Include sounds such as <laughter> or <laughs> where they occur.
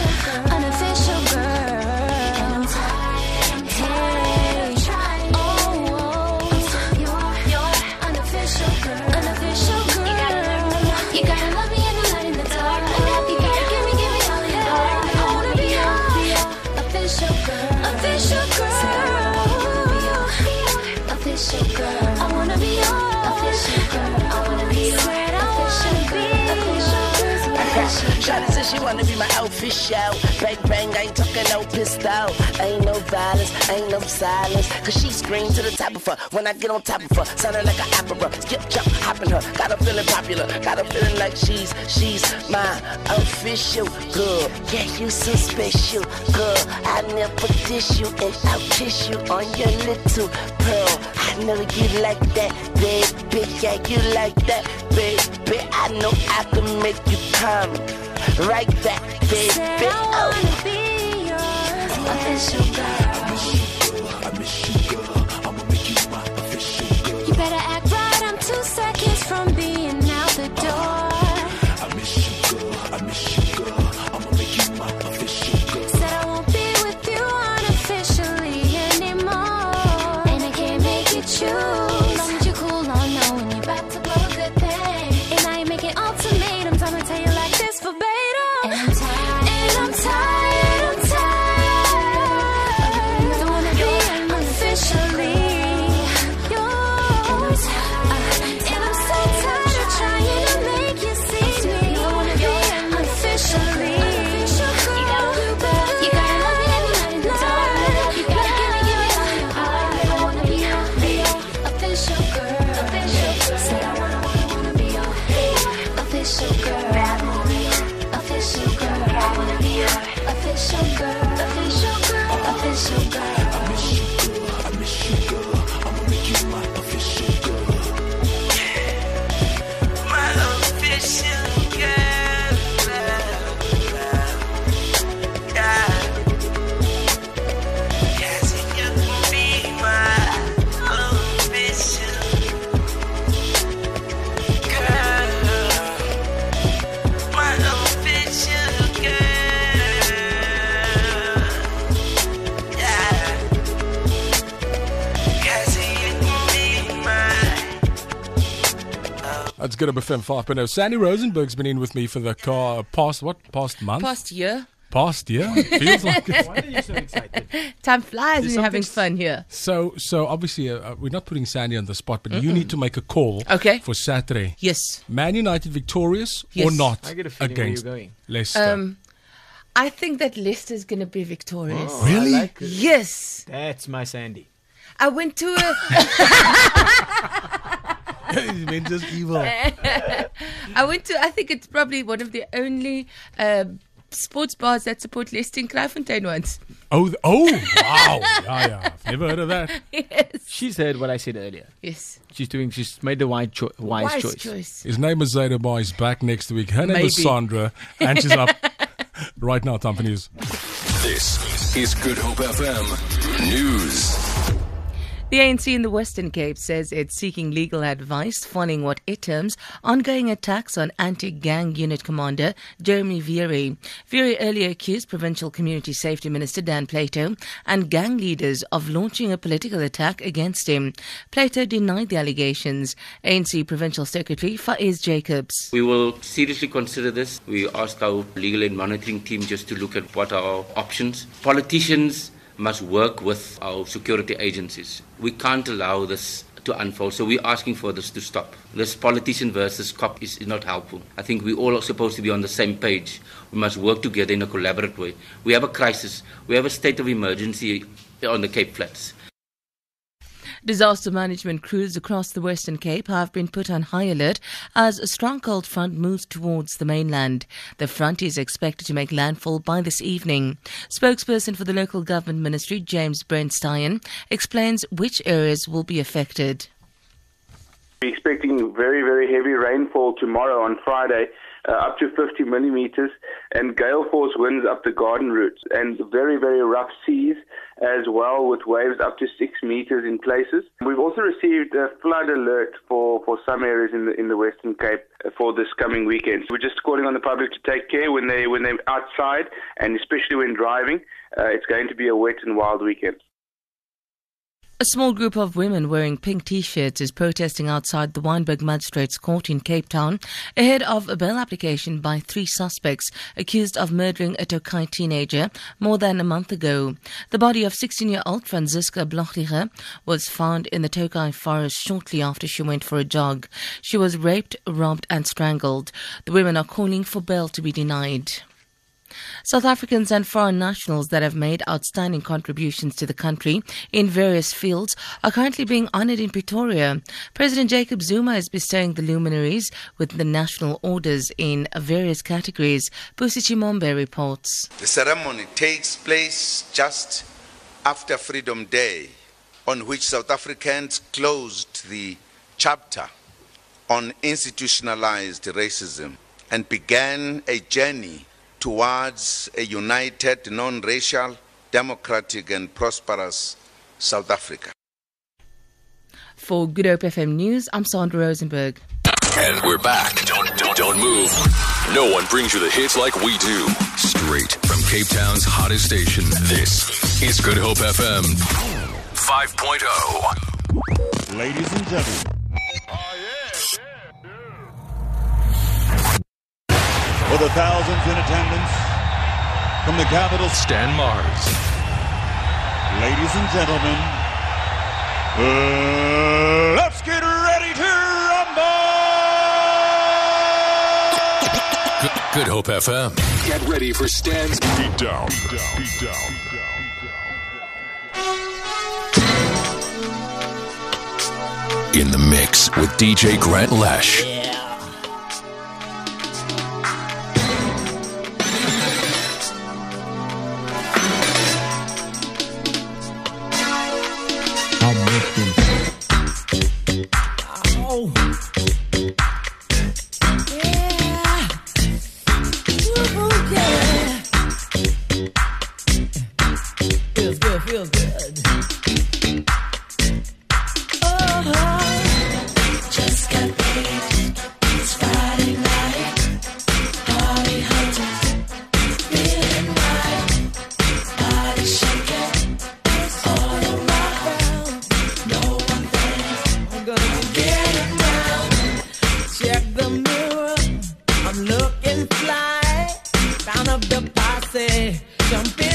unofficial Shawty said she wanna be my official. Bang bang, I ain't talking no pistol. Ain't no violence, ain't no silence. Cause she screams to the top of her when I get on top of her. Sounding like an opera. Skip, jump, hopping her. Got her feeling popular. Got her feeling like she's, she's my official girl. Yeah, you so special, girl. I never dish you and I'll kiss you on your little pearl. I know you like that, baby. Yeah, you like that, baby. I know I can make you come right back, baby. Said I Oh. wanna be your oh. official girl. You Good Hope FM 5.0. Sandy Rosenberg's been in with me for the car past what? Past month? Past year. Past year? <laughs> Feels like it. Why are you so excited? Time flies when There's you're having fun here. So, so obviously, uh, uh, we're not putting Sandy on the spot, but you need to make a call Okay. for Saturday. Yes. Man United victorious or not I get a feeling where against you're going. Leicester? Um, I think that Leicester's going to be victorious. Oh, Really? I like it. Yes. That's my Sandy. I went to a These <laughs> <laughs> <laughs> men just evil. <laughs> I went to I think it's probably one of the only uh, sports bars that support Leicester in Kraaifontein once. Oh, th- oh, wow. Yeah, yeah. I've never heard of that. <laughs> yes. She's heard what I said earlier. Yes. She's doing. She's made the wise, cho- wise, Wise choice. choice. His name is Zayda Bar. He's back next week. Her name is Sandra, and she's up right now. Time for news. This is Good Hope FM News. The ANC in the Western Cape says it's seeking legal advice following what it terms ongoing attacks on anti-gang unit commander Jeremy Vearey. Vearey earlier accused Provincial Community Safety Minister Dan Plato and gang leaders of launching a political attack against him. Plato denied the allegations. ANC Provincial Secretary Faiz Jacobs. We will seriously consider this. We ask our legal and monitoring team just to look at what are our options. Politicians must work with our security agencies. We can't allow this to unfold. So we're asking for this to stop. This politician versus cop is, not helpful. I think we all are supposed to be on the same page. We must work together in a collaborative way. We have a crisis. We have a state of emergency on the Cape Flats. Disaster management crews across the Western Cape have been put on high alert as a strong cold front moves towards the mainland. The front is expected to make landfall by this evening. Spokesperson for the local government ministry, James Bernstein, explains which areas will be affected. We're expecting very, very heavy rainfall tomorrow on Friday, uh, up to 50 millimeters, and gale force winds up the Garden route, and very, very rough seas as well, with waves up to six meters in places. We've also received a flood alert for, for some areas in the in the Western Cape for this coming weekend. So we're just calling on the public to take care when they when they're outside, and especially when driving. Uh, it's going to be a wet and wild weekend. A small group of women wearing pink t-shirts is protesting outside the Wynberg Magistrates Court in Cape Town ahead of a bail application by three suspects accused of murdering a Tokai teenager more than a month ago. The body of 16-year-old Franziska Blochliger was found in the Tokai forest shortly after she went for a jog. She was raped, robbed and strangled. The women are calling for bail to be denied. South Africans and foreign nationals that have made outstanding contributions to the country in various fields are currently being honored in Pretoria. President Jacob Zuma is bestowing the luminaries with the national orders in various categories. Pusi Chimombe reports. The ceremony takes place just after Freedom Day, on which South Africans closed the chapter on institutionalized racism and began a journey towards a united, non racial, democratic, and prosperous South Africa. For Good Hope FM News, I'm Sandra Rosenberg. And we're back. Don't, don't, don't move. No one brings you the hits like we do. Straight from Cape Town's hottest station. This is Good Hope FM 5.0. Ladies and gentlemen. The thousands in attendance from the capital, Stan Mars. ladies and gentlemen, uh, let's get ready to rumble! Good, Good Hope FM. Get ready for Stan's Beat Down. Beat down. In the mix with DJ Grant Lash. Feels Jump in.